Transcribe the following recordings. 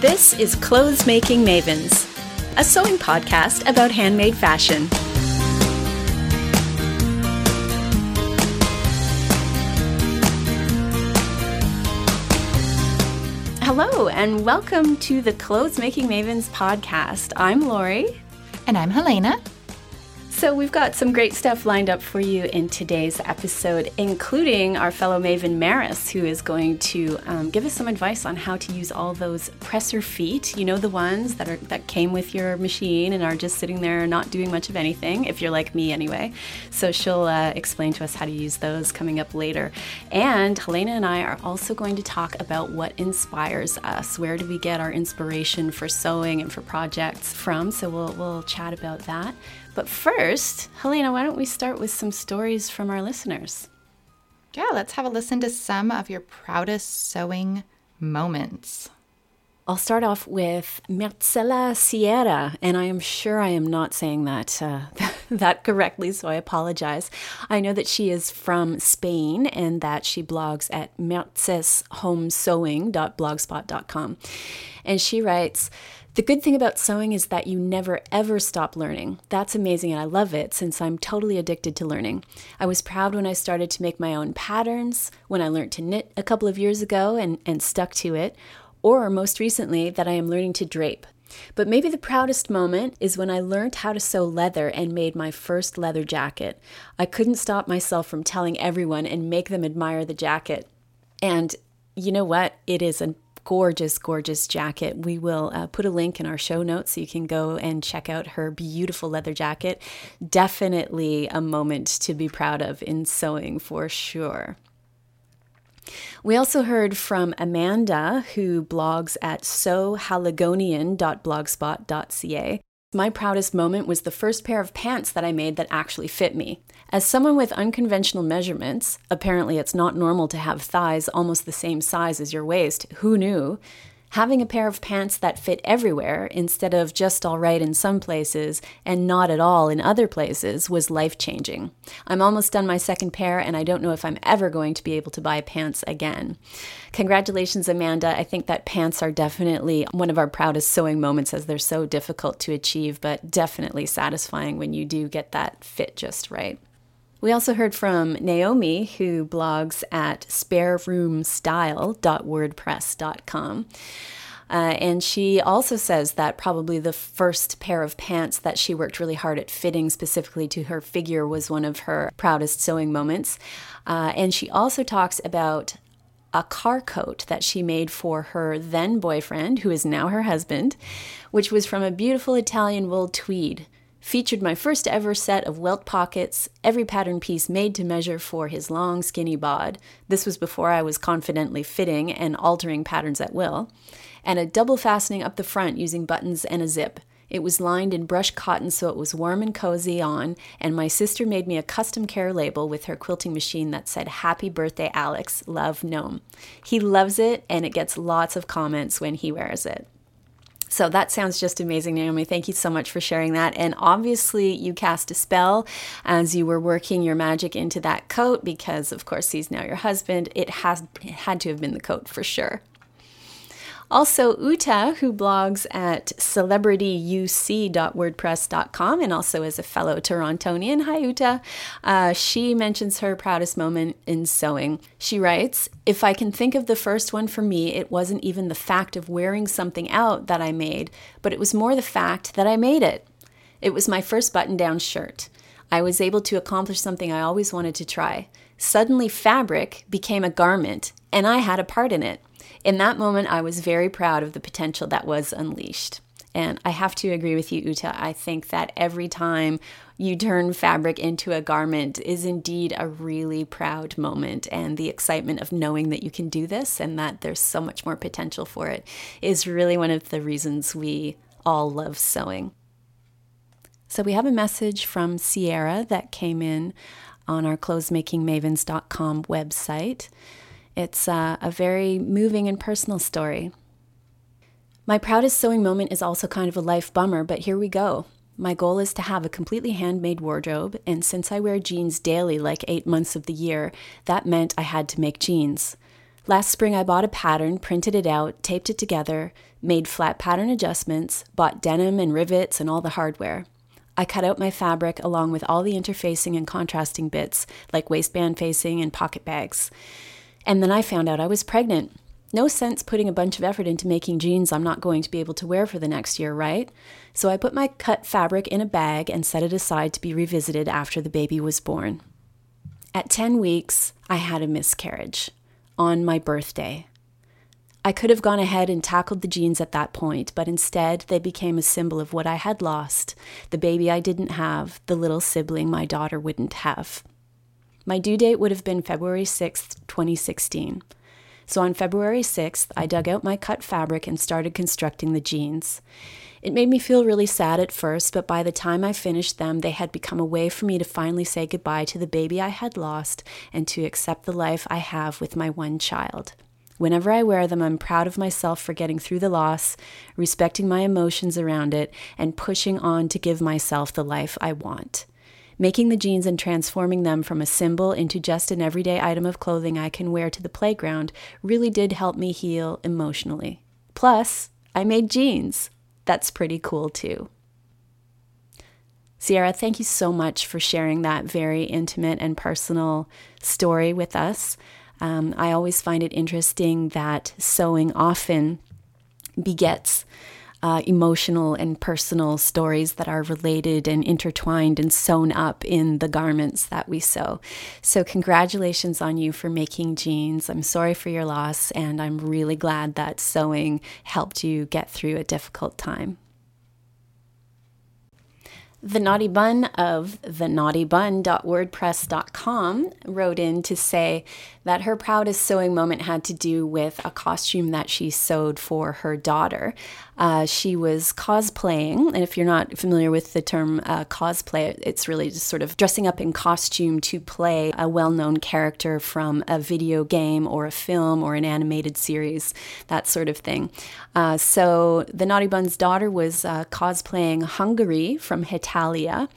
This is Clothes Making Mavens, a sewing podcast about handmade fashion. Hello, and welcome to the Clothes Making Mavens podcast. I'm Lori. And I'm Helena. So, we've got some great stuff lined up for you in today's episode, including our fellow Maven Maris, who is going to um, give us some advice on how to use all those presser feet. You know, the ones that are that came with your machine and are just sitting there not doing much of anything, if you're like me anyway. So, she'll uh, explain to us how to use those coming up later. And Helena and I are also going to talk about what inspires us. Where do we get our inspiration for sewing and for projects from? So, we'll, we'll chat about that. But first, Helena, why don't we start with some stories from our listeners? Yeah, let's have a listen to some of your proudest sewing moments. I'll start off with Marcela Sierra, and I am sure I am not saying that uh, that correctly, so I apologize. I know that she is from Spain and that she blogs at merceshomesewing.blogspot.com. And she writes, the good thing about sewing is that you never ever stop learning. That's amazing and I love it since I'm totally addicted to learning. I was proud when I started to make my own patterns, when I learned to knit a couple of years ago and, and stuck to it, or most recently that I am learning to drape. But maybe the proudest moment is when I learned how to sew leather and made my first leather jacket. I couldn't stop myself from telling everyone and make them admire the jacket. And you know what? It is a gorgeous, gorgeous jacket. We will uh, put a link in our show notes so you can go and check out her beautiful leather jacket. Definitely a moment to be proud of in sewing for sure. We also heard from Amanda, who blogs at sewhaligonian.blogspot.ca. My proudest moment was the first pair of pants that I made that actually fit me. As someone with unconventional measurements, apparently it's not normal to have thighs almost the same size as your waist. Who knew? Having a pair of pants that fit everywhere instead of just all right in some places and not at all in other places was life changing. I'm almost done my second pair and I don't know if I'm ever going to be able to buy pants again. Congratulations, Amanda. I think that pants are definitely one of our proudest sewing moments as they're so difficult to achieve, but definitely satisfying when you do get that fit just right. We also heard from Naomi, who blogs at spareroomstyle.wordpress.com. Uh, and she also says that probably the first pair of pants that she worked really hard at fitting specifically to her figure was one of her proudest sewing moments. Uh, and she also talks about a car coat that she made for her then boyfriend, who is now her husband, which was from a beautiful Italian wool tweed featured my first ever set of welt pockets, every pattern piece made to measure for his long, skinny bod. This was before I was confidently fitting and altering patterns at will. And a double fastening up the front using buttons and a zip. It was lined in brushed cotton so it was warm and cozy on, and my sister made me a custom care label with her quilting machine that said, Happy Birthday, Alex, love Gnome. He loves it, and it gets lots of comments when he wears it. So that sounds just amazing, Naomi. Thank you so much for sharing that. And obviously, you cast a spell as you were working your magic into that coat because, of course, he's now your husband. It has it had to have been the coat for sure. Also, Uta, who blogs at celebrityuc.wordpress.com and also is a fellow Torontonian. Hi, Uta. Uh, she mentions her proudest moment in sewing. She writes If I can think of the first one for me, it wasn't even the fact of wearing something out that I made, but it was more the fact that I made it. It was my first button down shirt. I was able to accomplish something I always wanted to try. Suddenly, fabric became a garment, and I had a part in it. In that moment, I was very proud of the potential that was unleashed. And I have to agree with you, Uta. I think that every time you turn fabric into a garment is indeed a really proud moment. And the excitement of knowing that you can do this and that there's so much more potential for it is really one of the reasons we all love sewing. So we have a message from Sierra that came in on our clothesmakingmavens.com website. It's uh, a very moving and personal story. My proudest sewing moment is also kind of a life bummer, but here we go. My goal is to have a completely handmade wardrobe, and since I wear jeans daily like eight months of the year, that meant I had to make jeans. Last spring, I bought a pattern, printed it out, taped it together, made flat pattern adjustments, bought denim and rivets and all the hardware. I cut out my fabric along with all the interfacing and contrasting bits, like waistband facing and pocket bags. And then I found out I was pregnant. No sense putting a bunch of effort into making jeans I'm not going to be able to wear for the next year, right? So I put my cut fabric in a bag and set it aside to be revisited after the baby was born. At 10 weeks, I had a miscarriage on my birthday. I could have gone ahead and tackled the jeans at that point, but instead they became a symbol of what I had lost the baby I didn't have, the little sibling my daughter wouldn't have. My due date would have been February 6, 2016. So on February 6th, I dug out my cut fabric and started constructing the jeans. It made me feel really sad at first, but by the time I finished them, they had become a way for me to finally say goodbye to the baby I had lost and to accept the life I have with my one child. Whenever I wear them, I'm proud of myself for getting through the loss, respecting my emotions around it, and pushing on to give myself the life I want. Making the jeans and transforming them from a symbol into just an everyday item of clothing I can wear to the playground really did help me heal emotionally. Plus, I made jeans. That's pretty cool too. Sierra, thank you so much for sharing that very intimate and personal story with us. Um, I always find it interesting that sewing often begets uh, emotional and personal stories that are related and intertwined and sewn up in the garments that we sew. So, congratulations on you for making jeans. I'm sorry for your loss, and I'm really glad that sewing helped you get through a difficult time. The Naughty Bun of thenaughtybun.wordpress.com wrote in to say that her proudest sewing moment had to do with a costume that she sewed for her daughter. Uh, she was cosplaying, and if you're not familiar with the term uh, cosplay, it's really just sort of dressing up in costume to play a well known character from a video game or a film or an animated series, that sort of thing. Uh, so the Naughty Bun's daughter was uh, cosplaying Hungary from Hetalia.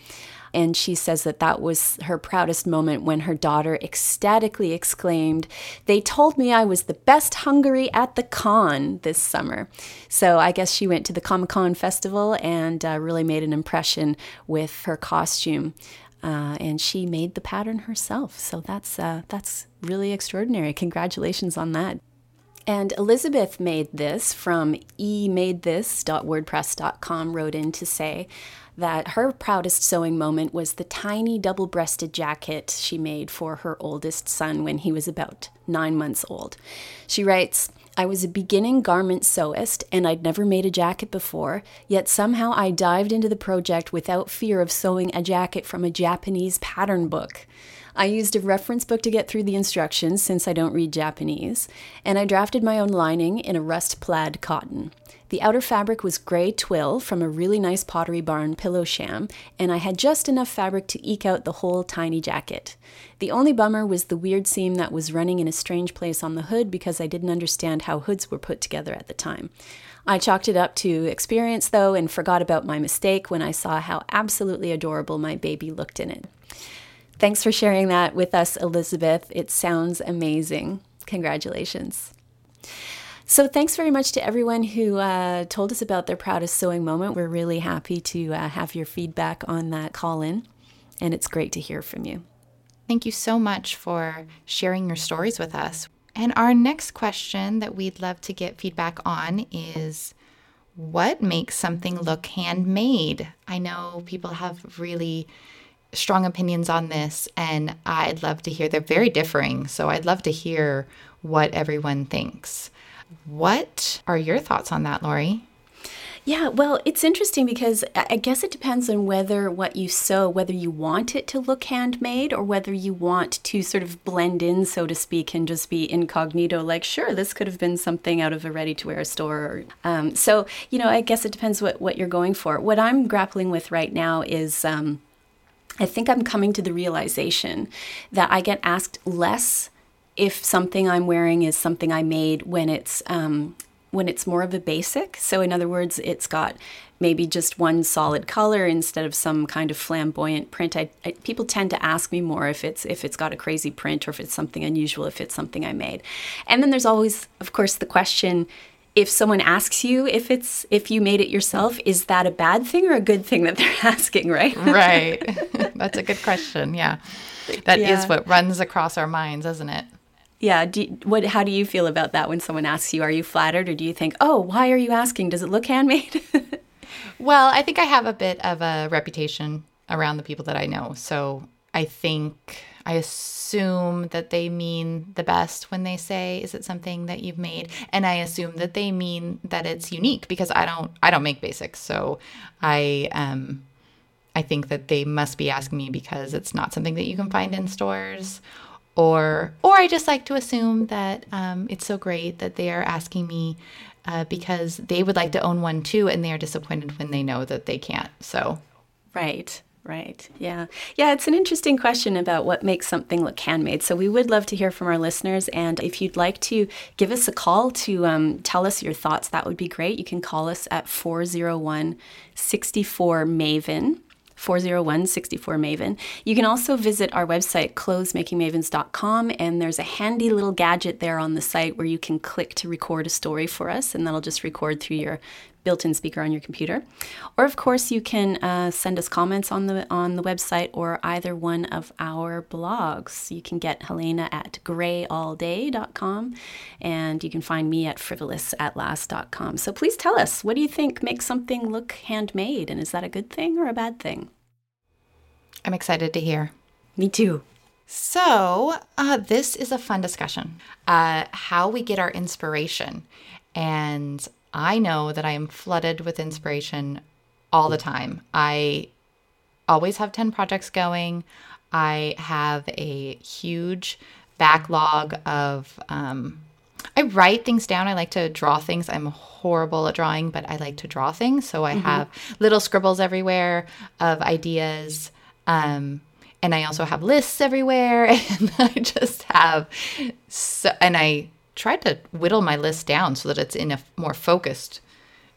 And she says that that was her proudest moment when her daughter ecstatically exclaimed, They told me I was the best Hungary at the con this summer. So I guess she went to the Comic Con festival and uh, really made an impression with her costume. Uh, and she made the pattern herself. So that's uh, that's really extraordinary. Congratulations on that. And Elizabeth made this from emadethis.wordpress.com, wrote in to say, that her proudest sewing moment was the tiny double breasted jacket she made for her oldest son when he was about nine months old. She writes, I was a beginning garment sewist and I'd never made a jacket before, yet somehow I dived into the project without fear of sewing a jacket from a Japanese pattern book. I used a reference book to get through the instructions since I don't read Japanese, and I drafted my own lining in a rust plaid cotton. The outer fabric was gray twill from a really nice Pottery Barn pillow sham, and I had just enough fabric to eke out the whole tiny jacket. The only bummer was the weird seam that was running in a strange place on the hood because I didn't understand how hoods were put together at the time. I chalked it up to experience, though, and forgot about my mistake when I saw how absolutely adorable my baby looked in it. Thanks for sharing that with us, Elizabeth. It sounds amazing. Congratulations. So, thanks very much to everyone who uh, told us about their proudest sewing moment. We're really happy to uh, have your feedback on that call in, and it's great to hear from you. Thank you so much for sharing your stories with us. And our next question that we'd love to get feedback on is what makes something look handmade? I know people have really strong opinions on this, and I'd love to hear they're very differing. So I'd love to hear what everyone thinks. What are your thoughts on that, Lori? Yeah, well, it's interesting because I guess it depends on whether what you sew, whether you want it to look handmade or whether you want to sort of blend in, so to speak, and just be incognito. Like, sure, this could have been something out of a ready-to-wear store. Um, so, you know, I guess it depends what what you're going for. What I'm grappling with right now is. Um, I think I'm coming to the realization that I get asked less if something I'm wearing is something I made when it's um, when it's more of a basic. So, in other words, it's got maybe just one solid color instead of some kind of flamboyant print. I, I, people tend to ask me more if it's if it's got a crazy print or if it's something unusual, if it's something I made. And then there's always, of course, the question: if someone asks you if it's if you made it yourself, is that a bad thing or a good thing that they're asking? Right. right. That's a good question. Yeah, that yeah. is what runs across our minds, isn't it? Yeah. Do what? How do you feel about that when someone asks you? Are you flattered, or do you think, "Oh, why are you asking? Does it look handmade?" well, I think I have a bit of a reputation around the people that I know, so I think I assume that they mean the best when they say, "Is it something that you've made?" And I assume that they mean that it's unique because I don't. I don't make basics, so I um. I think that they must be asking me because it's not something that you can find in stores or or I just like to assume that um, it's so great that they are asking me uh, because they would like to own one too, and they are disappointed when they know that they can't. So, right. Right. Yeah. Yeah. It's an interesting question about what makes something look handmade. So we would love to hear from our listeners. And if you'd like to give us a call to um, tell us your thoughts, that would be great. You can call us at 401 64 Maven. 401 64 Maven. You can also visit our website, clothesmakingmavens.com, and there's a handy little gadget there on the site where you can click to record a story for us, and that'll just record through your built-in speaker on your computer. Or of course, you can uh, send us comments on the on the website or either one of our blogs. You can get Helena at grayallday.com and you can find me at frivolousatLast.com. So please tell us, what do you think makes something look handmade and is that a good thing or a bad thing? I'm excited to hear. Me too. So, uh, this is a fun discussion. Uh, how we get our inspiration. And I know that I am flooded with inspiration all the time. I always have 10 projects going. I have a huge backlog of, um, I write things down. I like to draw things. I'm horrible at drawing, but I like to draw things. So I mm-hmm. have little scribbles everywhere of ideas. Um, and I also have lists everywhere. And I just have, so, and I tried to whittle my list down so that it's in a more focused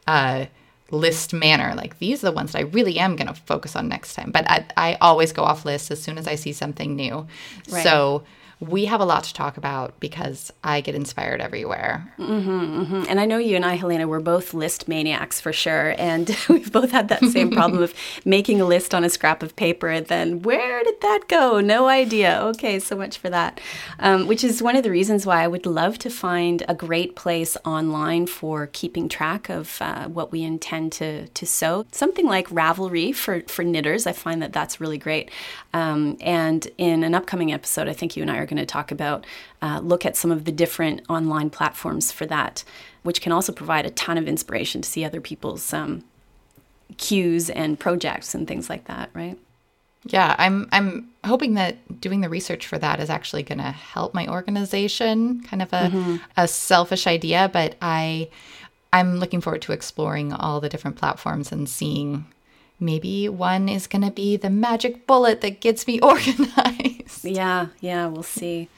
uh, list manner. Like these are the ones that I really am going to focus on next time. But I, I, always go off list as soon as I see something new. Right. So we have a lot to talk about because I get inspired everywhere. Mm-hmm, mm-hmm. And I know you and I, Helena, we're both list maniacs for sure. And we've both had that same problem of making a list on a scrap of paper and then where did that go? No idea. Okay, so much for that. Um, which is one of the reasons why I would love to find a great place online for keeping track of uh, what we intend to, to sew. Something like Ravelry for, for knitters. I find that that's really great. Um, and in an upcoming episode, I think you and I are going to talk about, uh, look at some of the different online platforms for that, which can also provide a ton of inspiration to see other people's um, cues and projects and things like that, right? Yeah, I'm I'm hoping that doing the research for that is actually going to help my organization. Kind of a mm-hmm. a selfish idea, but I I'm looking forward to exploring all the different platforms and seeing maybe one is going to be the magic bullet that gets me organized. Yeah, yeah, we'll see.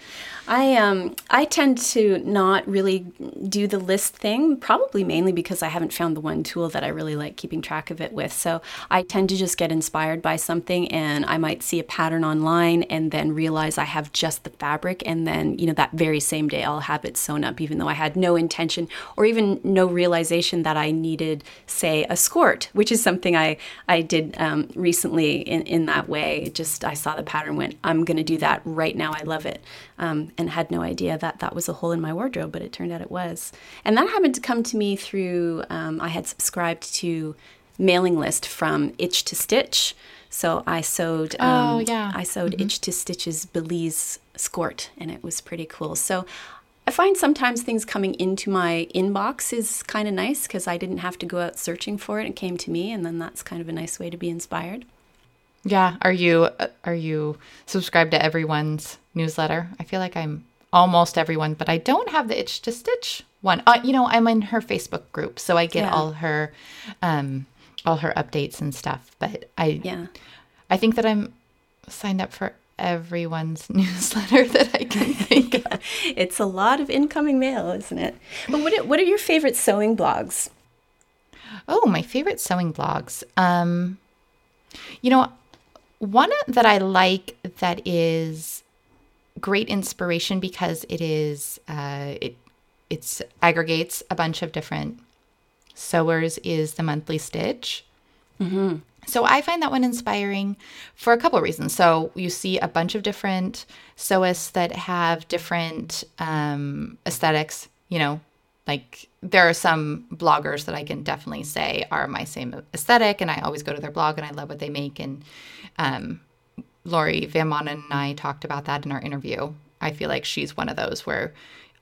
I um I tend to not really do the list thing, probably mainly because I haven't found the one tool that I really like keeping track of it with. So I tend to just get inspired by something and I might see a pattern online and then realize I have just the fabric and then, you know, that very same day I'll have it sewn up even though I had no intention or even no realization that I needed, say, a skirt, which is something I I did um, recently in in that way. Just I saw the pattern, went, I'm going to do that right now. I love it um, and had no idea that that was a hole in my wardrobe, but it turned out it was. And that happened to come to me through, um, I had subscribed to mailing list from Itch to Stitch. So I sewed. Oh, um, oh yeah. I sewed mm-hmm. Itch to Stitch's Belize skirt, and it was pretty cool. So I find sometimes things coming into my inbox is kind of nice because I didn't have to go out searching for it; it came to me, and then that's kind of a nice way to be inspired. Yeah. Are you uh, are you subscribed to everyone's newsletter? I feel like I'm almost everyone, but I don't have the itch to stitch one. Uh, you know, I'm in her Facebook group, so I get yeah. all her um all her updates and stuff. But I yeah, I think that I'm signed up for everyone's newsletter that I can think of. it's a lot of incoming mail, isn't it? But what are, what are your favorite sewing blogs? Oh, my favorite sewing blogs. Um, you know, one that I like that is great inspiration because it is uh, it it's aggregates a bunch of different sewers is the monthly stitch. Mm-hmm. So I find that one inspiring for a couple of reasons. So you see a bunch of different sewists that have different um, aesthetics. You know, like there are some bloggers that I can definitely say are my same aesthetic, and I always go to their blog and I love what they make. And um, Lori Van Manen and I talked about that in our interview. I feel like she's one of those where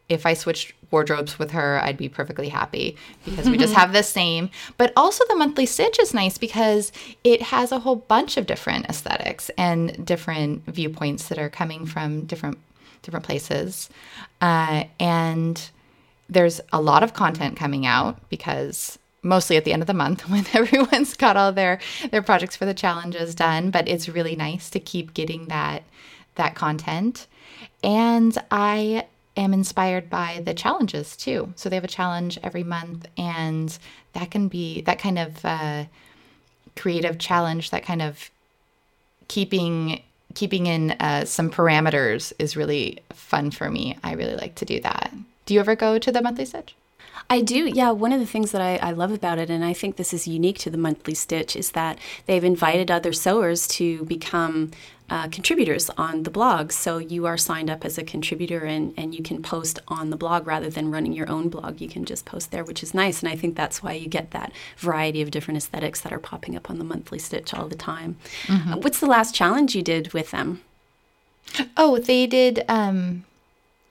if I switched wardrobes with her, I'd be perfectly happy because we just have the same. But also, the monthly stitch is nice because it has a whole bunch of different aesthetics and different viewpoints that are coming from different different places, uh, and there's a lot of content coming out because mostly at the end of the month when everyone's got all their their projects for the challenges done but it's really nice to keep getting that that content. And i am inspired by the challenges too. So they have a challenge every month and that can be that kind of uh, creative challenge that kind of keeping keeping in uh, some parameters is really fun for me. I really like to do that do you ever go to the monthly stitch I do, yeah. One of the things that I, I, love about it, and I think this is unique to the Monthly Stitch, is that they've invited other sewers to become uh, contributors on the blog. So you are signed up as a contributor and, and you can post on the blog rather than running your own blog. You can just post there, which is nice. And I think that's why you get that variety of different aesthetics that are popping up on the Monthly Stitch all the time. Mm-hmm. Uh, what's the last challenge you did with them? Oh, they did um,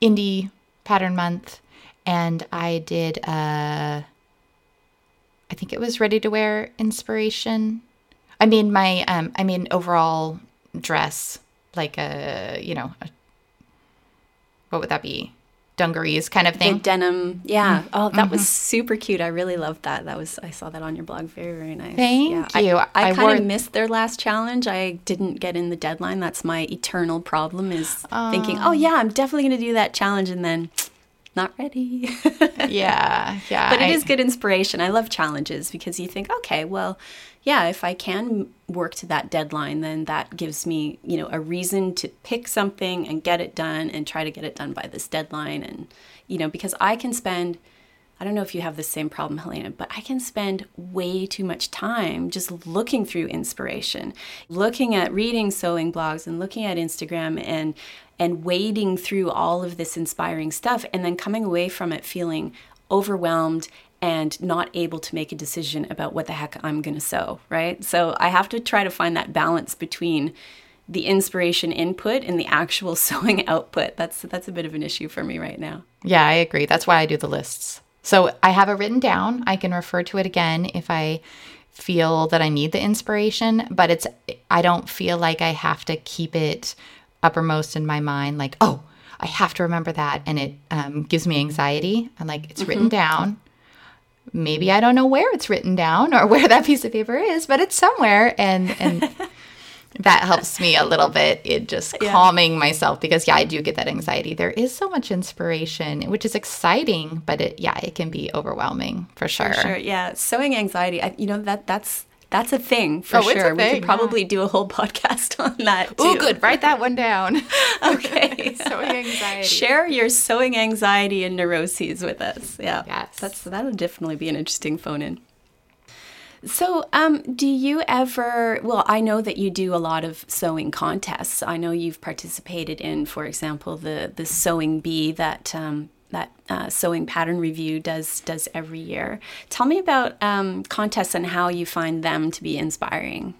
Indie Pattern Month and I did uh I think it was ready to wear inspiration. I mean my um I mean overall dress like a you know a, what would that be? Dungarees kind of thing. The denim. Yeah. Mm-hmm. Oh, that mm-hmm. was super cute. I really loved that. That was I saw that on your blog. Very, very nice. Thank yeah. you. I, I, I kind of missed their last challenge. I didn't get in the deadline. That's my eternal problem is uh, thinking, oh yeah, I'm definitely gonna do that challenge and then not ready. yeah, yeah. But it I, is good inspiration. I love challenges because you think, okay, well, yeah, if I can work to that deadline, then that gives me, you know, a reason to pick something and get it done and try to get it done by this deadline. And, you know, because I can spend, I don't know if you have the same problem, Helena, but I can spend way too much time just looking through inspiration, looking at reading sewing blogs and looking at Instagram and and wading through all of this inspiring stuff and then coming away from it feeling overwhelmed and not able to make a decision about what the heck I'm going to sew, right? So I have to try to find that balance between the inspiration input and the actual sewing output. That's that's a bit of an issue for me right now. Yeah, I agree. That's why I do the lists. So I have it written down. I can refer to it again if I feel that I need the inspiration, but it's I don't feel like I have to keep it uppermost in my mind, like, oh, I have to remember that. And it um, gives me anxiety. I'm like, it's mm-hmm. written down. Maybe I don't know where it's written down or where that piece of paper is, but it's somewhere. And, and that helps me a little bit in just yeah. calming myself because, yeah, I do get that anxiety. There is so much inspiration, which is exciting, but it, yeah, it can be overwhelming for sure. For sure. Yeah. Sewing anxiety, I, you know, that that's, that's a thing for oh, sure. Thing, we could probably yeah. do a whole podcast on that. Oh, good. Write that one down. okay. sewing anxiety. Share your sewing anxiety and neuroses with us. Yeah. Yes. That's that'll definitely be an interesting phone in. So, um, do you ever? Well, I know that you do a lot of sewing contests. I know you've participated in, for example, the the sewing bee that um, that uh, sewing pattern review does does every year. Tell me about um, contests and how you find them to be inspiring.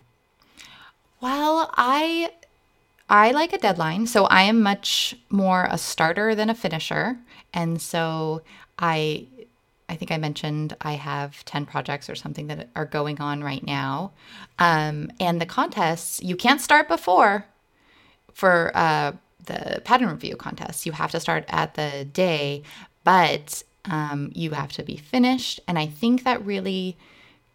Well, I I like a deadline, so I am much more a starter than a finisher, and so I I think I mentioned I have 10 projects or something that are going on right now. Um, and the contests, you can't start before for uh, the pattern review contest. You have to start at the day, but um, you have to be finished. And I think that really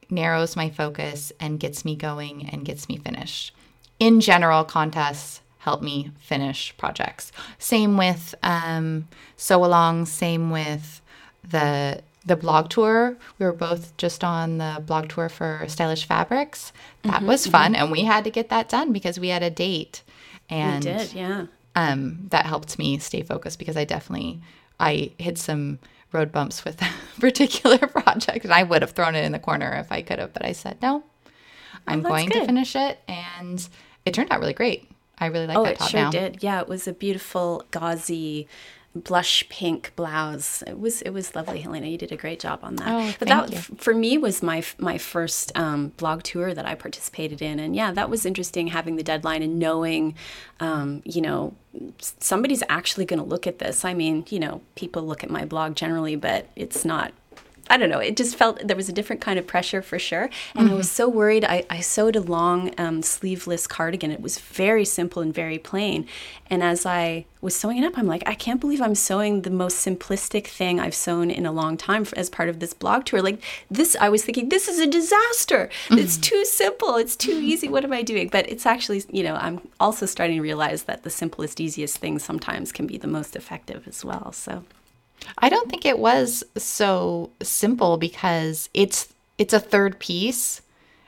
narrows my focus and gets me going and gets me finished. In general, contests help me finish projects. Same with um, sew along. Same with the the blog tour. We were both just on the blog tour for Stylish Fabrics. That mm-hmm, was fun, mm-hmm. and we had to get that done because we had a date. And we did, yeah. Um, that helped me stay focused because I definitely I hit some road bumps with that particular project, and I would have thrown it in the corner if I could have, but I said no. I'm going good. to finish it, and it turned out really great. I really like oh, that top it sure now. did. Yeah, it was a beautiful gauzy blush pink blouse. It was it was lovely, Helena. You did a great job on that. Oh, but that you. for me was my my first um, blog tour that I participated in, and yeah, that was interesting having the deadline and knowing, um, you know, somebody's actually going to look at this. I mean, you know, people look at my blog generally, but it's not I don't know. It just felt there was a different kind of pressure for sure. And mm-hmm. I was so worried. I, I sewed a long um, sleeveless cardigan. It was very simple and very plain. And as I was sewing it up, I'm like, I can't believe I'm sewing the most simplistic thing I've sewn in a long time for, as part of this blog tour. Like this, I was thinking, this is a disaster. It's mm-hmm. too simple. It's too easy. What am I doing? But it's actually, you know, I'm also starting to realize that the simplest, easiest things sometimes can be the most effective as well. So. I don't think it was so simple because it's it's a third piece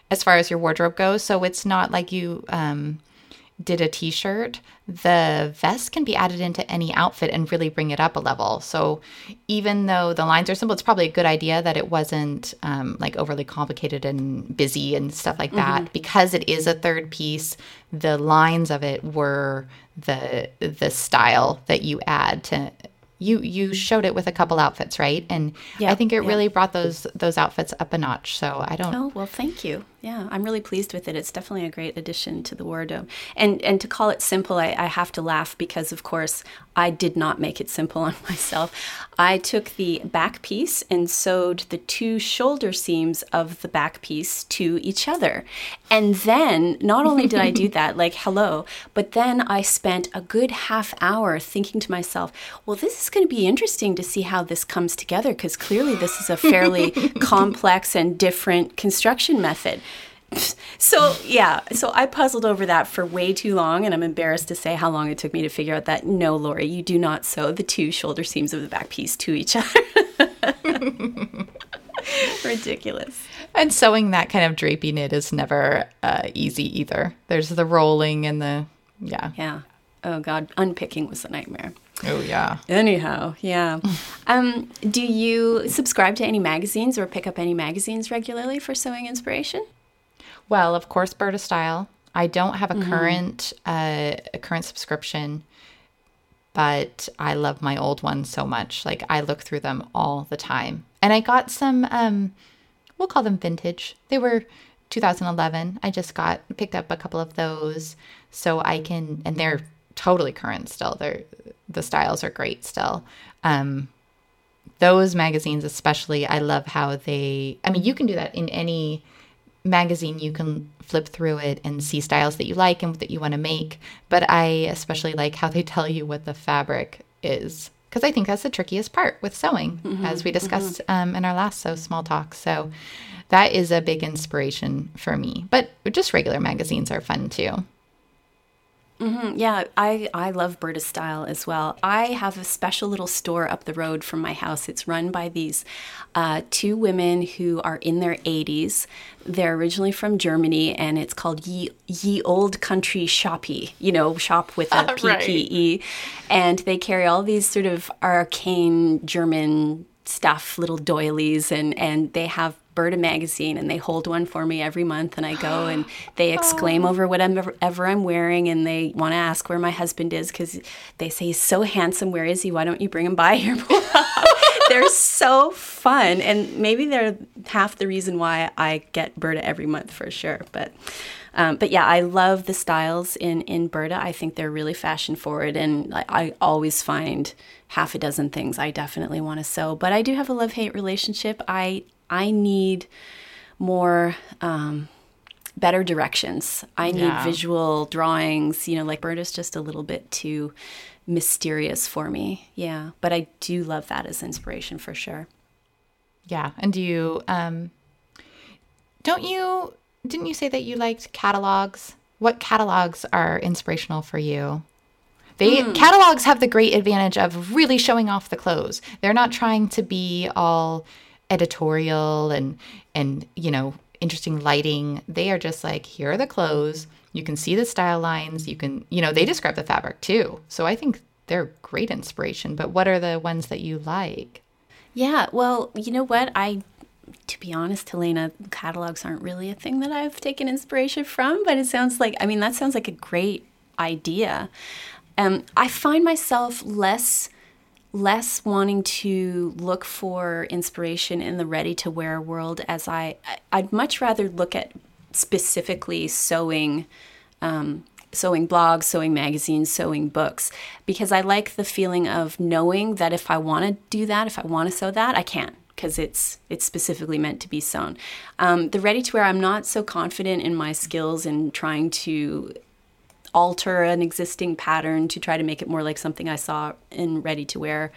as far as your wardrobe goes. So it's not like you um, did a t-shirt. The vest can be added into any outfit and really bring it up a level. So even though the lines are simple, it's probably a good idea that it wasn't um, like overly complicated and busy and stuff like that. Mm-hmm. Because it is a third piece, the lines of it were the the style that you add to you you showed it with a couple outfits, right? And yeah, I think it yeah. really brought those those outfits up a notch. So I don't. Oh well, thank you yeah, I'm really pleased with it. It's definitely a great addition to the wardrobe. And and to call it simple, I, I have to laugh because of course I did not make it simple on myself. I took the back piece and sewed the two shoulder seams of the back piece to each other. And then not only did I do that, like hello, but then I spent a good half hour thinking to myself, well, this is going to be interesting to see how this comes together because clearly this is a fairly complex and different construction method so yeah so i puzzled over that for way too long and i'm embarrassed to say how long it took me to figure out that no lori you do not sew the two shoulder seams of the back piece to each other. Ridiculous. And sewing that kind of drapey knit is never uh, easy either. There's the rolling and the yeah. Yeah. Oh god unpicking was a nightmare. Oh yeah. Anyhow yeah. Um, do you subscribe to any magazines or pick up any magazines regularly for sewing inspiration well, of course, Burda Style. I don't have a mm-hmm. current uh, a current subscription, but I love my old ones so much. Like I look through them all the time. And I got some um, we'll call them vintage. They were 2011. I just got picked up a couple of those so I can and they're totally current still. They're the styles are great still. Um, those magazines especially, I love how they I mean, you can do that in any magazine, you can flip through it and see styles that you like and that you want to make. But I especially like how they tell you what the fabric is because I think that's the trickiest part with sewing, mm-hmm, as we discussed mm-hmm. um, in our last So Small Talk. So that is a big inspiration for me. But just regular magazines are fun too. Mm-hmm. Yeah, I, I love Burda Style as well. I have a special little store up the road from my house. It's run by these uh, two women who are in their 80s. They're originally from Germany, and it's called Ye, Ye Old Country Shoppy, you know, shop with a PPE. Right. And they carry all these sort of arcane German stuff, little doilies, and, and they have Burda magazine and they hold one for me every month and I go and they exclaim over whatever ever I'm wearing and they want to ask where my husband is because they say he's so handsome. Where is he? Why don't you bring him by here? they're so fun and maybe they're half the reason why I get Burda every month for sure. But um, but yeah, I love the styles in in Burda. I think they're really fashion forward, and I, I always find half a dozen things I definitely want to sew. But I do have a love hate relationship. I I need more um, better directions. I need yeah. visual drawings. You know, like Burda is just a little bit too mysterious for me. Yeah, but I do love that as inspiration for sure. Yeah, and do you um, don't you didn't you say that you liked catalogs what catalogs are inspirational for you? They catalogs have the great advantage of really showing off the clothes. They're not trying to be all editorial and and you know interesting lighting. They are just like here are the clothes. You can see the style lines. You can you know they describe the fabric too. So I think they're great inspiration. But what are the ones that you like? Yeah, well, you know what? I, to be honest, Helena, catalogs aren't really a thing that I've taken inspiration from, but it sounds like, I mean, that sounds like a great idea. Um, I find myself less less wanting to look for inspiration in the ready to wear world as I I'd much rather look at specifically sewing um, sewing blogs, sewing magazines, sewing books, because I like the feeling of knowing that if I want to do that, if I want to sew that, I can because it's it's specifically meant to be sewn. Um, the ready to wear, I'm not so confident in my skills in trying to alter an existing pattern to try to make it more like something I saw in ready to wear.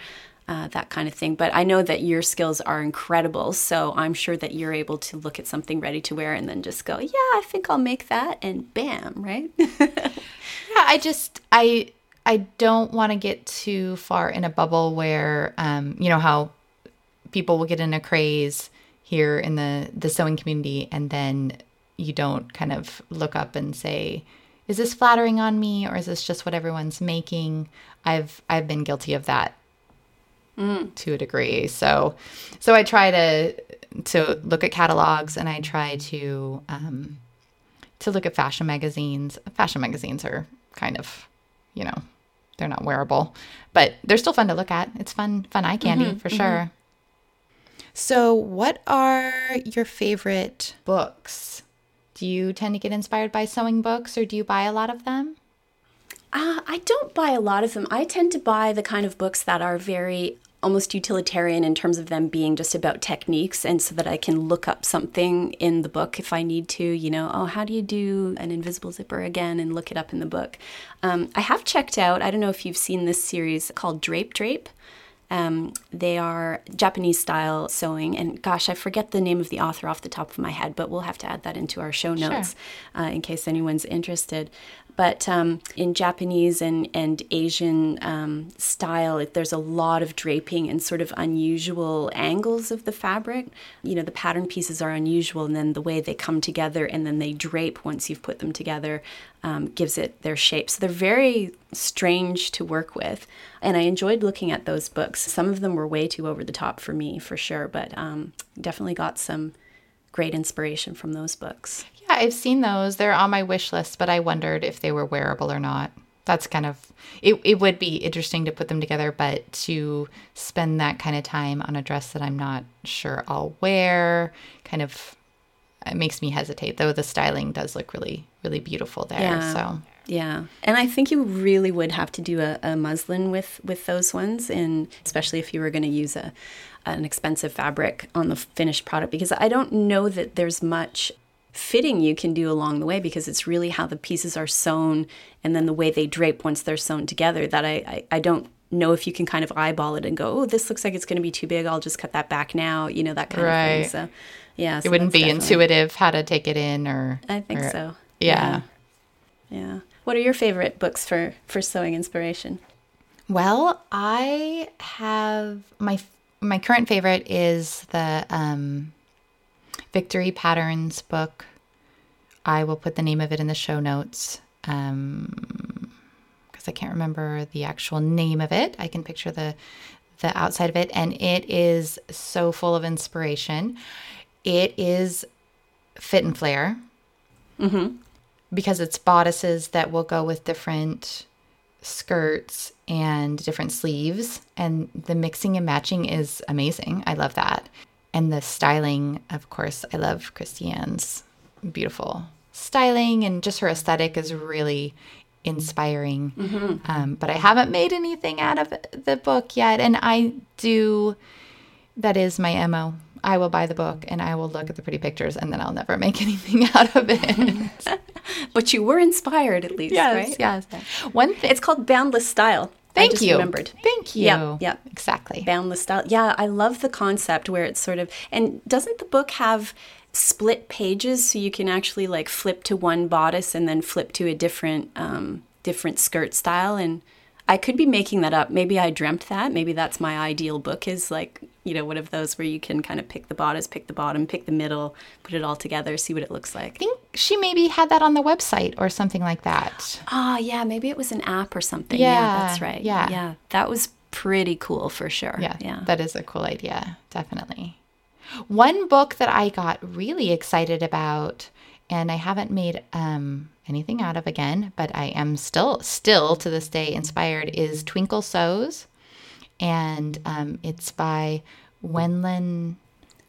Uh, that kind of thing. But I know that your skills are incredible, so I'm sure that you're able to look at something ready to wear and then just go, yeah, I think I'll make that, and bam, right? Yeah, I just I I don't want to get too far in a bubble where um, you know how people will get in a craze here in the the sewing community and then you don't kind of look up and say is this flattering on me or is this just what everyone's making? I've i've been guilty of that mm. to a degree. So so i try to to look at catalogs and i try to um to look at fashion magazines. Fashion magazines are kind of you know they're not wearable but they're still fun to look at. It's fun fun eye candy mm-hmm, for mm-hmm. sure. So what are your favorite books do you tend to get inspired by sewing books or do you buy a lot of them Uh, I don't buy a lot of them. I tend to buy the kind of books that are very almost utilitarian in terms of them being just about techniques and so that I can look up something in the book if I need to, you know, oh, how do you do an invisible zipper again and look it up in the book. Um, I have checked out, I don't know if you've seen this series called Drape Drape. Um, they are Japanese style sewing, and gosh, I forget the name of the author off the top of my head, but we'll have to add that into our show notes uh, in case anyone's interested. But um, in Japanese and, and Asian um, style, there's a lot of draping and sort of unusual angles of the fabric. You know, the pattern pieces are unusual, and then the way they come together and then they drape once you've put them together um, gives it their shape. So they're very strange to work with. And I enjoyed looking at those books. Some of them were way too over the top for me, for sure, but um, definitely got some great inspiration from those books. yeah i've seen those they're on my wish list but i wondered if they were wearable or not that's kind of it, it would be interesting to put them together but to spend that kind of time on a dress that i'm not sure i'll wear kind of it makes me hesitate though the styling does look really really beautiful there Yeah. so Yeah, and I think you really would have to do a, a muslin with with those ones, and especially if you were going to use a an expensive fabric on the finished product, because I don't know that there's much fitting you can do along the way because it's really how the pieces are sewn and then the way they drape once they're sewn together that I, I, I don't know if you can kind of eyeball it and go, oh, this looks like it's going to be too big. I'll just cut that back now. You know that kind of Right. thing. So, yeah, it wouldn't be intuitive how to take it in or I think or- so. yeah. Yeah. What are your favorite books for for sewing inspiration? Well, I have my my current favorite is the um, Victory Patterns book. I will put the name of it in the show notes because I can't remember the actual name of it. I can picture the the outside of it, and it is so full of inspiration. It is fit and flare because it's bodices that will go with different skirts and different sleeves and the mixing and matching is amazing. I love that. And the styling of course i love Kristiann's beautiful styling and just her aesthetic is really inspiring. Um, but i haven't made anything out of the book yet and i do that is my mo i will buy the book and i will look at the pretty pictures and then i'll never make anything out of it But you were inspired at least, right? yes one thing It's called Boundless Style. Thank I just you. remembered. Thank you. Yep, yep. Exactly. Boundless style. Yeah, I love the concept where it's sort of and doesn't the book have split pages so you can actually like flip to one bodice and then flip to a different um, different skirt style and I could be making that up. Maybe I dreamt that. Maybe that's my ideal book is like, you know, one of those where you can kind of pick the bodice, pick the bottom, pick the middle, put it all together, see what it looks like. I think she maybe had that on the website or something like that. Ah, yeah, maybe it was an app or something. Yeah, that's right. yeah. Yeah. That was pretty cool for sure. Yeah, Yeah. that is a cool idea. Definitely. One book that I got really excited about, and I haven't made um, anything out of again, but I am still, still to this day inspired, is Twinkle Sews, and um, it's by Wenlin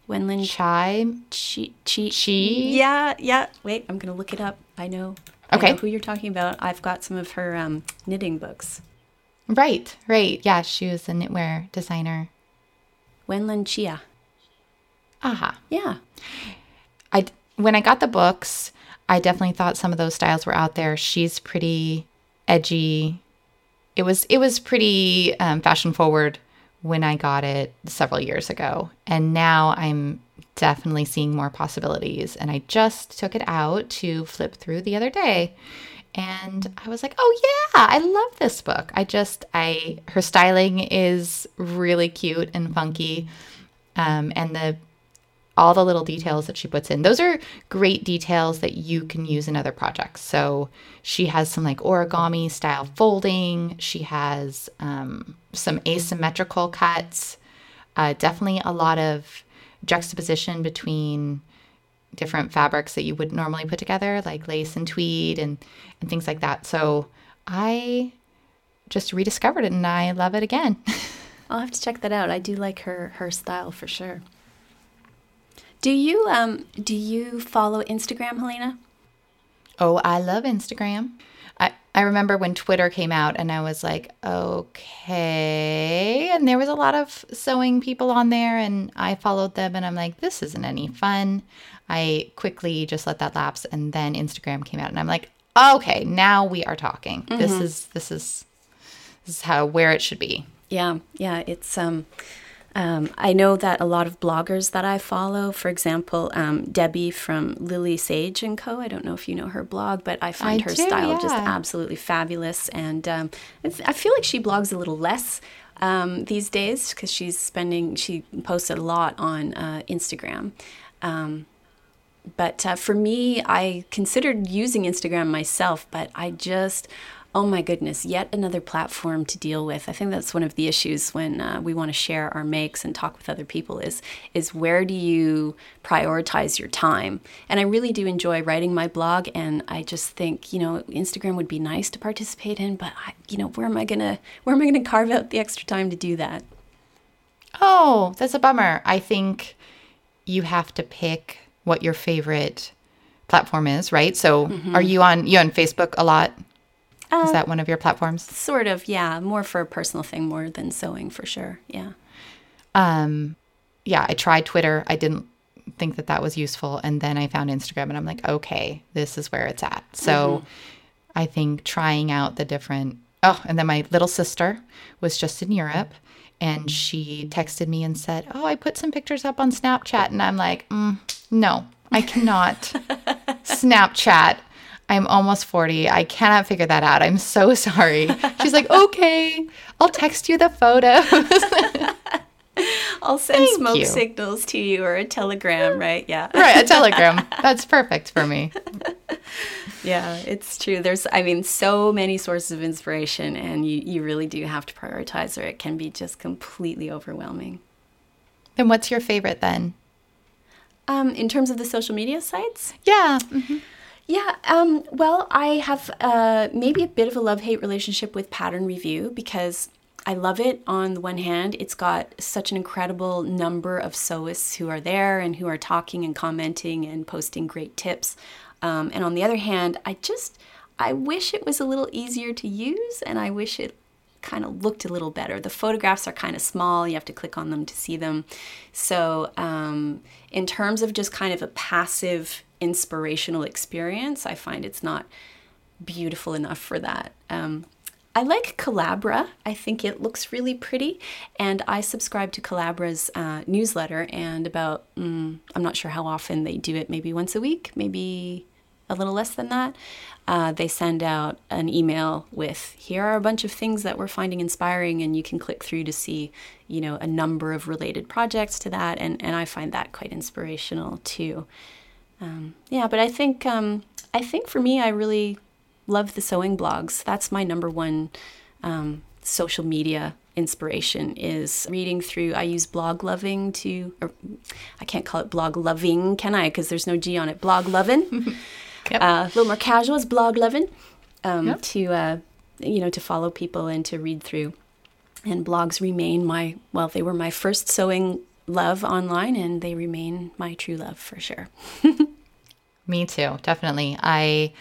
Wenlin Chai. Chi, Chi. Chi? Yeah, yeah. Wait, I'm going to look it up. I know. I Okay. know who you're talking about. I've got some of her um, knitting books. Right, right. Yeah, she was a knitwear designer. Wenlan Chia. Aha. Yeah. I when I got the books, I definitely thought some of those styles were out there. She's pretty edgy. It was it was pretty um, fashion forward when I got it several years ago, and now I'm definitely seeing more possibilities. And I just took it out to flip through the other day, and I was like, "Oh yeah, I love this book." I just I her styling is really cute and funky, um, and the all the little details that she puts in. Those are great details that you can use in other projects. So she has some like origami style folding. She has um, some asymmetrical cuts. Uh, definitely a lot of juxtaposition between different fabrics that you would normally put together, like lace and tweed and and things like that. So I just rediscovered it and I love it again. I'll have to check that out. I do like her her style for sure. Do you um do you follow Instagram, Helena? Oh, I love Instagram. I, I remember when Twitter came out and I was like, okay. And there was a lot of sewing people on there and I followed them and I'm like, this isn't any fun. I quickly just let that lapse and then Instagram came out and I'm like, okay, now we are talking. This is this is this is how where it should be. Yeah, yeah. It's um, um, I know that a lot of bloggers that I follow, for example, um, Debbie from Lily Sage and Co. I don't know if you know her blog, but I find I her do, style just absolutely fabulous. And um, it's- I feel like she blogs a little less um, these days because she's spending. She posts a lot on uh, Instagram. Um, but uh, for me, I considered using Instagram myself, but I just, oh my goodness, yet another platform to deal with. I think that's one of the issues when uh, we want to share our makes and talk with other people is is where do you prioritize your time? And I really do enjoy writing my blog, and I just think you know Instagram would be nice to participate in, but I, you know where am I gonna where am I gonna carve out the extra time to do that? Oh, that's a bummer. I think you have to pick what your favorite platform is, right? So, are you on you on Facebook a lot? Is that one of your platforms? Sort of, yeah, more for a personal thing more than sewing for sure. Yeah. Um, yeah, I tried Twitter. I didn't think that that was useful, and then I found Instagram, and I'm like, okay, this is where it's at. So, I think trying out the different. Oh, and then my little sister was just in Europe, and she texted me and said, "Oh, I put some pictures up on Snapchat," and I'm like, mm, no, I cannot Snapchat. I'm almost 40. I cannot figure that out. I'm so sorry. She's like, okay, I'll text you the photos. I'll send Thank smoke you. signals to you or a telegram, right? Yeah. right, a telegram. That's perfect for me. Yeah, it's true. There's, I mean, so many sources of inspiration, and you, you really do have to prioritize, or it can be just completely overwhelming. Then what's your favorite then? Um, in terms of the social media sites, Yeah. Yeah, um, well, I have uh, maybe a bit of a love hate relationship with PatternReview because I love it on the one hand. It's got such an incredible number of sewists who are there and who are talking and commenting and posting great tips. Um, and on the other hand, I just, I wish it was a little easier to use and I wish it kind of looked a little better. The photographs are kind of small, you have to click on them to see them. So, um, in terms of just kind of a passive inspirational experience, I find it's not beautiful enough for that. Um, I like Kollabora. I think it looks really pretty. And I subscribe to Kollabora's uh, newsletter. And about, mm, I'm not sure how often they do it, maybe once a week, maybe a little less than that. Uh, they send out an email with here are a bunch of things that we're finding inspiring and you can click through to see you know a number of related projects to that and, and i find that quite inspirational too um, yeah but i think um, i think for me i really love the sewing blogs that's my number one um, social media inspiration is reading through i use blog loving to or i can't call it blog loving can i because there's no g on it blog loving Yep. Uh, a little more casual is blog loving um, yep. to uh, you know to follow people and to read through. And blogs remain my well, they were my first sewing love online, and they remain my true love for sure. Me too, definitely. I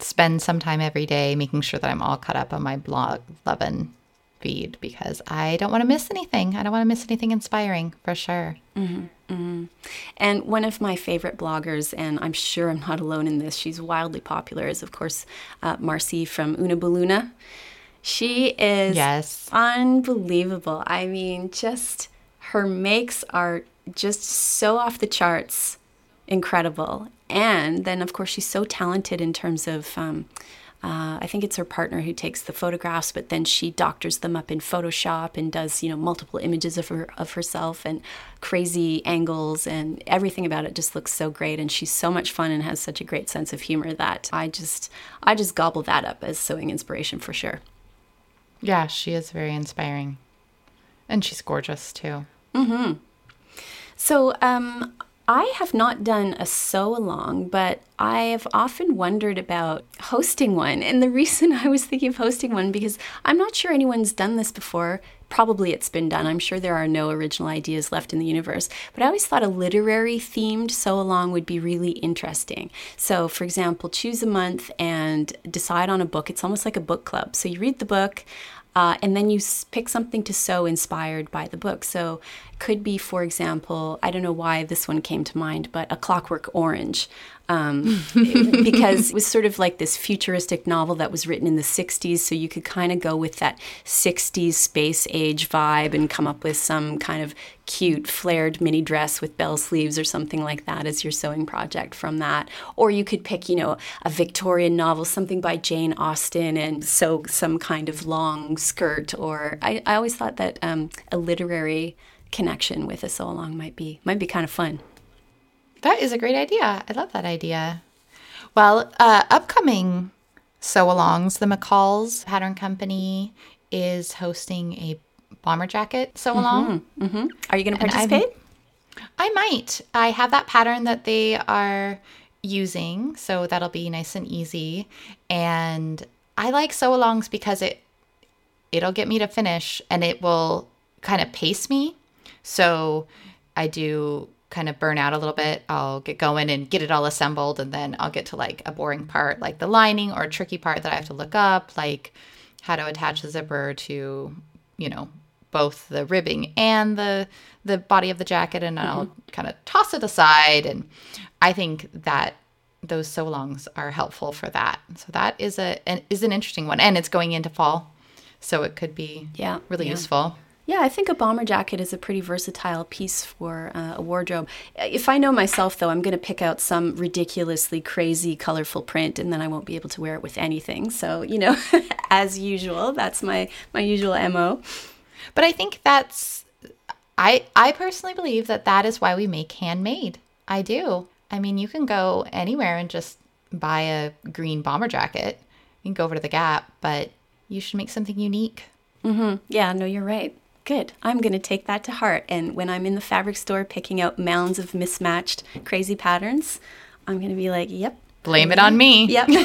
spend some time every day making sure that I'm all caught up on my blog loving feed because I don't want to miss anything. I don't want to miss anything inspiring for sure. Mm-hmm, mm-hmm. And one of my favorite bloggers, and I'm sure I'm not alone in this, she's wildly popular, is of course uh, Marcy from Oonaballoona. She is yes. unbelievable. I mean, just her makes are just so off the charts incredible. And then, of course, she's so talented in terms of um, uh, I think it's her partner who takes the photographs, but then she doctors them up in Photoshop and does you know multiple images of her of herself and crazy angles and everything about it just looks so great. And she's so much fun and has such a great sense of humor that I just I just gobble that up as sewing inspiration for sure. Yeah, she is very inspiring, and she's gorgeous too. Mm-hmm. So um, I have not done a sew along, but I have often wondered about hosting one. And the reason I was thinking of hosting one because I'm not sure anyone's done this before. Probably it's been done. I'm sure there are no original ideas left in the universe. But I always thought a literary themed sew along would be really interesting. So, for example, choose a month and decide on a book. It's almost like a book club. So you read the book. Uh, and then you pick something to sew inspired by the book. So it could be, for example, I don't know why this one came to mind, but A Clockwork Orange um, because it was sort of like this futuristic novel that was written in the 60s. So you could kind of go with that 60s space age vibe and come up with some kind of cute flared mini dress with bell sleeves or something like that as your sewing project from that. Or you could pick, you know, a Victorian novel, something by Jane Austen, and sew some kind of long skirt. Or I, I always thought that um, a literary connection with a sew along might be might be kind of fun. That is a great idea. I love that idea. Well, uh, upcoming sew alongs, the McCall's Pattern Company is hosting a bomber jacket sew along. Mm-hmm, mm-hmm. Are you going to participate? I might. I have that pattern that they are using, so that'll be nice and easy. And I like sew alongs because it it'll get me to finish and it will kind of pace me. So I do kind of burn out a little bit, I'll get going and get it all assembled. And then I'll get to like a boring part, like the lining or a tricky part that I have to look up, like how to attach the zipper to, you know, both the ribbing and the the body of the jacket and mm-hmm. I'll kind of toss it aside and I think that those sew alongs are helpful for that. So that is a an, is an interesting one and it's going into fall. So it could be yeah, really yeah. useful. Yeah, I think a bomber jacket is a pretty versatile piece for uh, a wardrobe. If I know myself, though, I'm going to pick out some ridiculously crazy, colorful print, and then I won't be able to wear it with anything. So, you know, as usual, that's my my usual mo. But I think that's I I personally believe that that is why we make handmade. I do. I mean, you can go anywhere and just buy a green bomber jacket. You can go over to the Gap, but you should make something unique. Mm-hmm. Yeah, no, you're right good. I'm going to take that to heart. And when I'm in the fabric store picking out mounds of mismatched crazy patterns, I'm going to be like, yep. Blame it on me. Yep. no,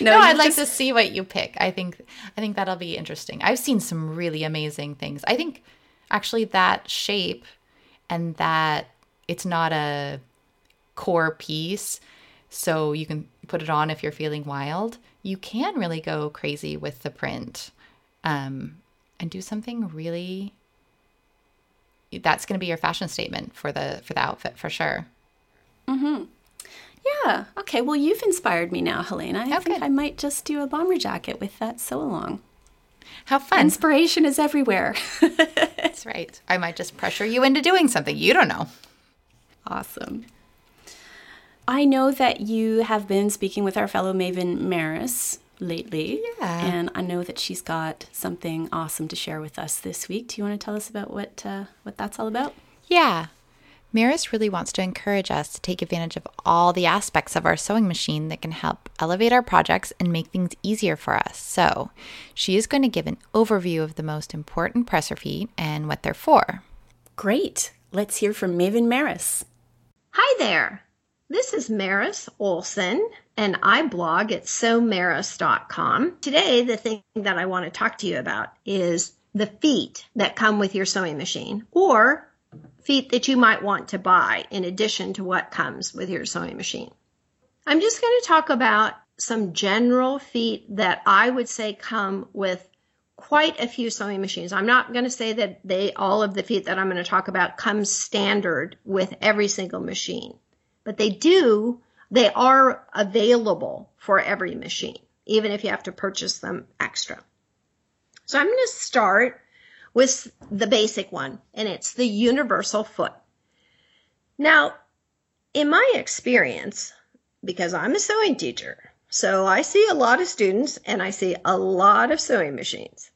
no I'd like to see what you pick. I think I think that'll be interesting. I've seen some really amazing things. I think actually that shape and that it's not a core piece so you can put it on if you're feeling wild. You can really go crazy with the print. Um, and do something really that's going to be your fashion statement for the for the outfit for sure. Mhm. Yeah. Okay. Well, you've inspired me now, Helena. I Oh, think good. I might just do a bomber jacket with that sew along. How fun. Inspiration is everywhere. That's right. I might just pressure you into doing something. You don't know. awesome. I know that you have been speaking with our fellow Maven Maris lately. Yeah. And I know that she's got something awesome to share with us this week. Do you want to tell us about what uh, what that's all about? Yeah. Maris really wants to encourage us to take advantage of all the aspects of our sewing machine that can help elevate our projects and make things easier for us. So, she is going to give an overview of the most important presser feet and what they're for. Great. Let's hear from Maven Maris. Hi there. This is Maris Olson, and I blog at sewmaris.com. Today, the thing that I want to talk to you about is the feet that come with your sewing machine or feet that you might want to buy in addition to what comes with your sewing machine. I'm just going to talk about some general feet that I would say come with quite a few sewing machines. I'm not going to say that they all of the feet that I'm going to talk about come standard with every single machine, but they do, they are available for every machine, even if you have to purchase them extra. So I'm going to start with the basic one, and it's the universal foot. Now, in my experience, because I'm a sewing teacher, so I see a lot of students and I see a lot of sewing machines.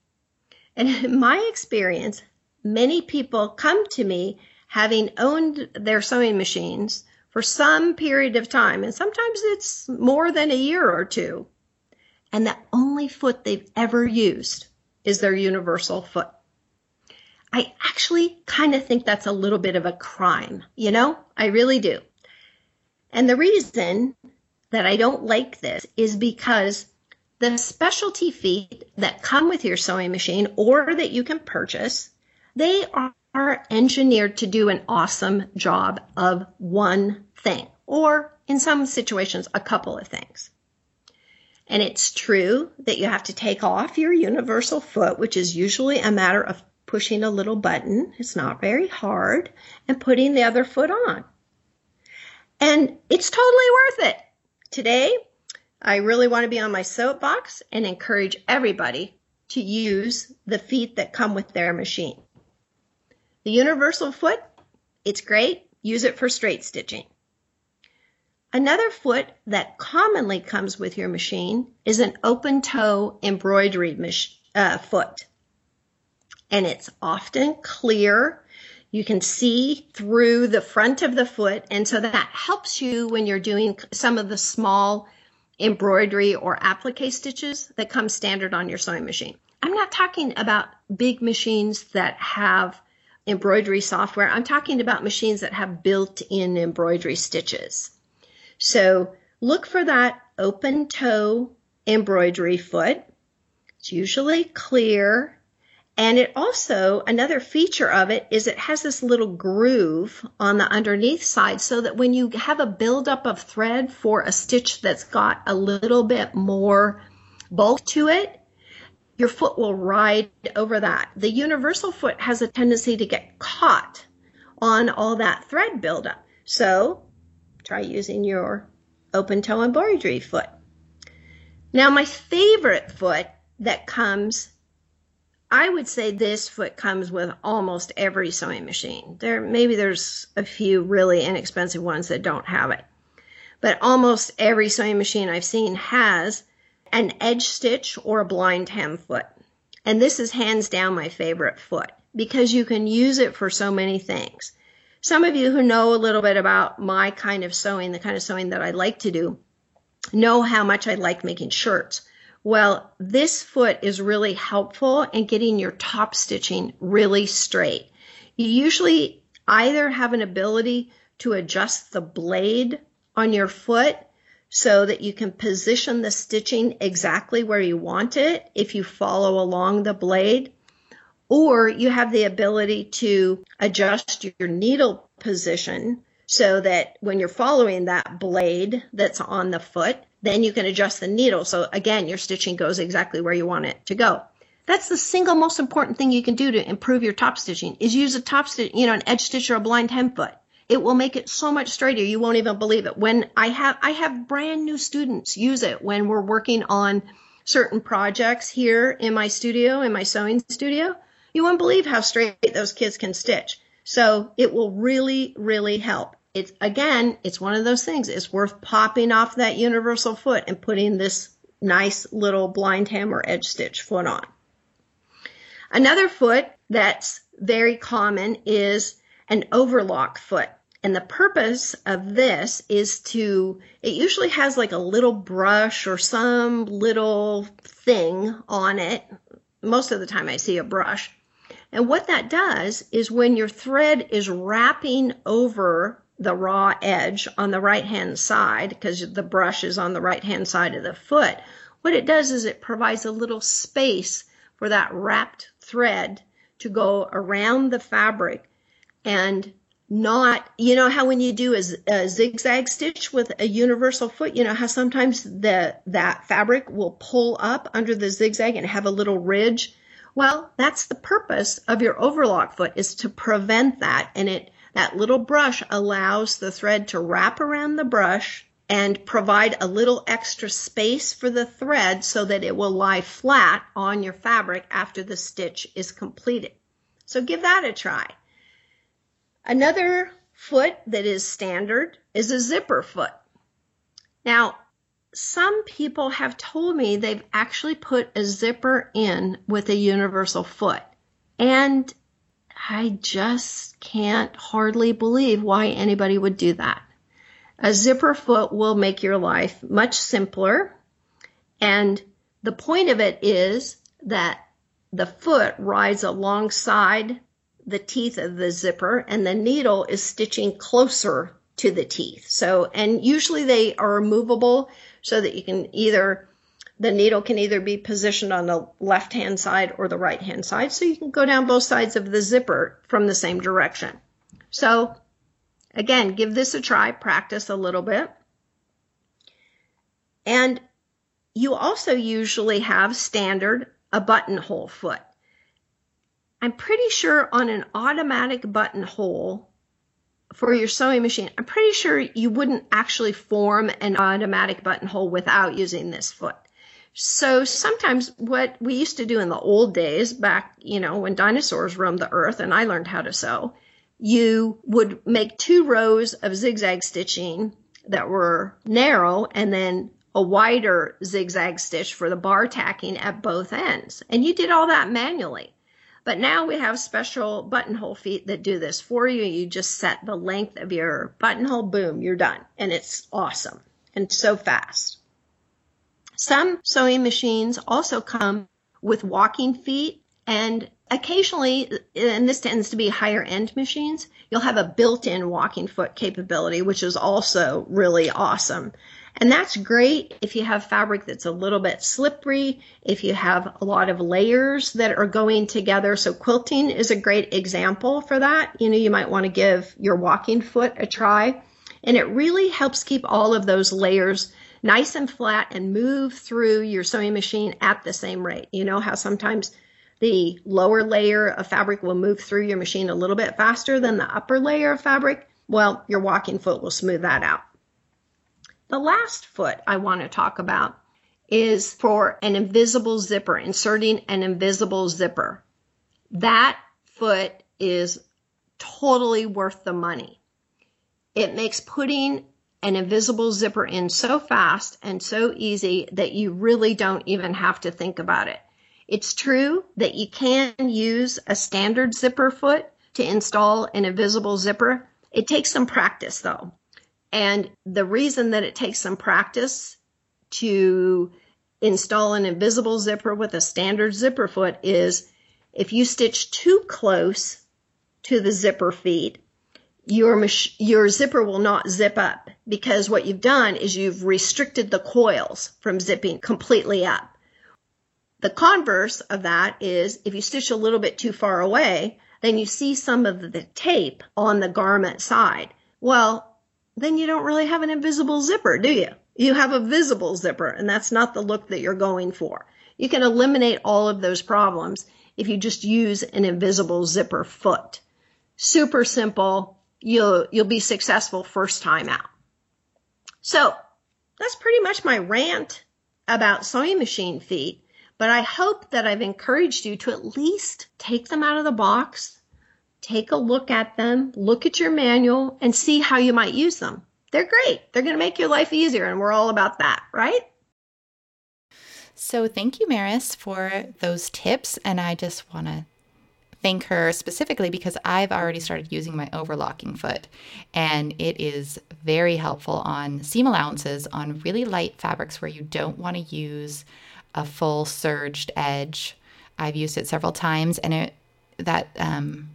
And in my experience, many people come to me having owned their sewing machines for some period of time, and sometimes it's more than a year or two. And the only foot they've ever used is their universal foot. I actually kind of think that's a little bit of a crime, you know? I really do. And the reason that I don't like this is because the specialty feet that come with your sewing machine or that you can purchase, they are engineered to do an awesome job of one thing, or in some situations, a couple of things. And it's true that you have to take off your universal foot, which is usually a matter of pushing a little button. It's not very hard and putting the other foot on. And it's totally worth it. Today, I really want to be on my soapbox and encourage everybody to use the feet that come with their machine. The universal foot, it's great. Use it for straight stitching. Another foot that commonly comes with your machine is an open toe embroidery uh, foot. And it's often clear. You can see through the front of the foot. And so that helps you when you're doing some of the small embroidery or applique stitches that come standard on your sewing machine. I'm not talking about big machines that have embroidery software. I'm talking about machines that have built-in embroidery stitches. So look for that open toe embroidery foot. It's usually clear. And it also, another feature of it is it has this little groove on the underneath side so that when you have a buildup of thread for a stitch that's got a little bit more bulk to it, your foot will ride over that. The universal foot has a tendency to get caught on all that thread buildup. So try using your open toe embroidery foot. Now my favorite foot that comes I would say this foot comes with almost every sewing machine. There maybe there's a few really inexpensive ones that don't have it. But almost every sewing machine I've seen has an edge stitch or a blind hem foot. And this is hands down my favorite foot because you can use it for so many things. Some of you who know a little bit about my kind of sewing, the kind of sewing that I like to do, know how much I like making shirts. Well, this foot is really helpful in getting your top stitching really straight. You usually either have an ability to adjust the blade on your foot so that you can position the stitching exactly where you want it if you follow along the blade, or you have the ability to adjust your needle position so that when you're following that blade that's on the foot, then you can adjust the needle. So again, your stitching goes exactly where you want it to go. That's the single most important thing you can do to improve your top stitching is use a top stitch, you know, an edge stitch or a blind hem foot. It will make it so much straighter. You won't even believe it. When I have, I have brand new students use it when we're working on certain projects here in my studio, in my sewing studio. You won't believe how straight those kids can stitch. So it will really, really help. It's again, it's one of those things. It's worth popping off that universal foot and putting this nice little blind hem or edge stitch foot on. Another foot that's very common is an overlock foot. And the purpose of this is to, it usually has like a little brush or some little thing on it. Most of the time I see a brush. And what that does is when your thread is wrapping over the raw edge on the right hand side, because the brush is on the right hand side of the foot, what it does is it provides a little space for that wrapped thread to go around the fabric and not, you know, how when you do a, a, zigzag stitch with a universal foot, you know, how sometimes the, that fabric will pull up under the zigzag and have a little ridge. Well, that's the purpose of your overlock foot is to prevent that. And it, that little brush allows the thread to wrap around the brush and provide a little extra space for the thread so that it will lie flat on your fabric after the stitch is completed. So give that a try. Another foot that is standard is a zipper foot. Now, some people have told me they've actually put a zipper in with a universal foot. And I just can't hardly believe why anybody would do that. A zipper foot will make your life much simpler. And the point of it is that the foot rides alongside the teeth of the zipper and the needle is stitching closer to the teeth. So, and usually they are movable so that you can either, the needle can either be positioned on the left hand side or the right hand side. So you can go down both sides of the zipper from the same direction. So Again, give this a try, practice a little bit. And you also usually have standard a buttonhole foot. I'm pretty sure on an automatic buttonhole for your sewing machine, I'm pretty sure you wouldn't actually form an automatic buttonhole without using this foot. So sometimes what we used to do in the old days back, you know, when dinosaurs roamed the earth and I learned how to sew, you would make two rows of zigzag stitching that were narrow and then a wider zigzag stitch for the bar tacking at both ends. And you did all that manually. But now we have special buttonhole feet that do this for you. You just set the length of your buttonhole, boom, you're done. And it's awesome and so fast. Some sewing machines also come with walking feet and occasionally, and this tends to be higher end machines, you'll have a built in walking foot capability, which is also really awesome. And that's great if you have fabric that's a little bit slippery, if you have a lot of layers that are going together. So quilting is a great example for that. You know, you might want to give your walking foot a try. And it really helps keep all of those layers nice and flat and move through your sewing machine at the same rate. You know how sometimes the lower layer of fabric will move through your machine a little bit faster than the upper layer of fabric. Well, your walking foot will smooth that out. The last foot I want to talk about is for an invisible zipper, inserting an invisible zipper. That foot is totally worth the money. It makes putting an invisible zipper in so fast and so easy that you really don't even have to think about it. It's true that you can use a standard zipper foot to install an invisible zipper. It takes some practice though. And the reason that it takes some practice to install an invisible zipper with a standard zipper foot is if you stitch too close to the zipper feet, your your zipper will not zip up because what you've done is you've restricted the coils from zipping completely up. The converse of that is if you stitch a little bit too far away, then you see some of the tape on the garment side. Well, then you don't really have an invisible zipper, do you? You have a visible zipper, and that's not the look that you're going for. You can eliminate all of those problems if you just use an invisible zipper foot. Super simple. you'll you'll be successful first time out. So that's pretty much my rant about sewing machine feet. But I hope that I've encouraged you to at least take them out of the box, take a look at them, look at your manual, and see how you might use them. They're great. They're going to make your life easier, and we're all about that, right? So, thank you, Maris, for those tips. And I just want to thank her specifically because I've already started using my overlocking foot and it is very helpful on seam allowances on really light fabrics where you don't want to use a full serged edge. I've used it several times and it that um,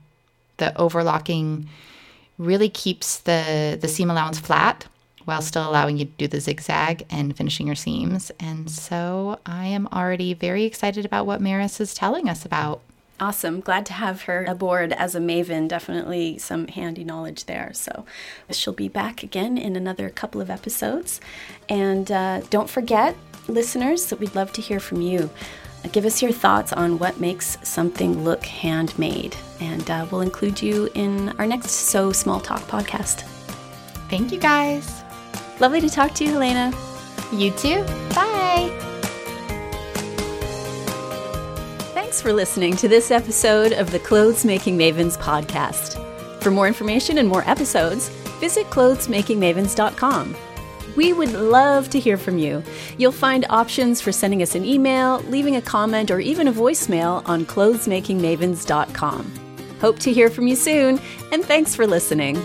the overlocking really keeps the the seam allowance flat while still allowing you to do the zigzag and finishing your seams. And so I am already very excited about what Maris is telling us about. Awesome. Glad to have her aboard as a maven. Definitely some handy knowledge there. So she'll be back again in another couple of episodes. And uh, don't forget, listeners, that we'd love to hear from you. Give us your thoughts on what makes something look handmade. And uh, we'll include you in our next So Small Talk podcast. Thank you guys. Lovely to talk to you, Helena. You too. Bye. Thanks for listening to this episode of the Clothes Making Mavens podcast. For more information and more episodes, visit clothesmakingmavens.com. We would love to hear from you. You'll find options for sending us an email, leaving a comment, or even a voicemail on clothesmakingmavens.com. Hope to hear from you soon, and thanks for listening.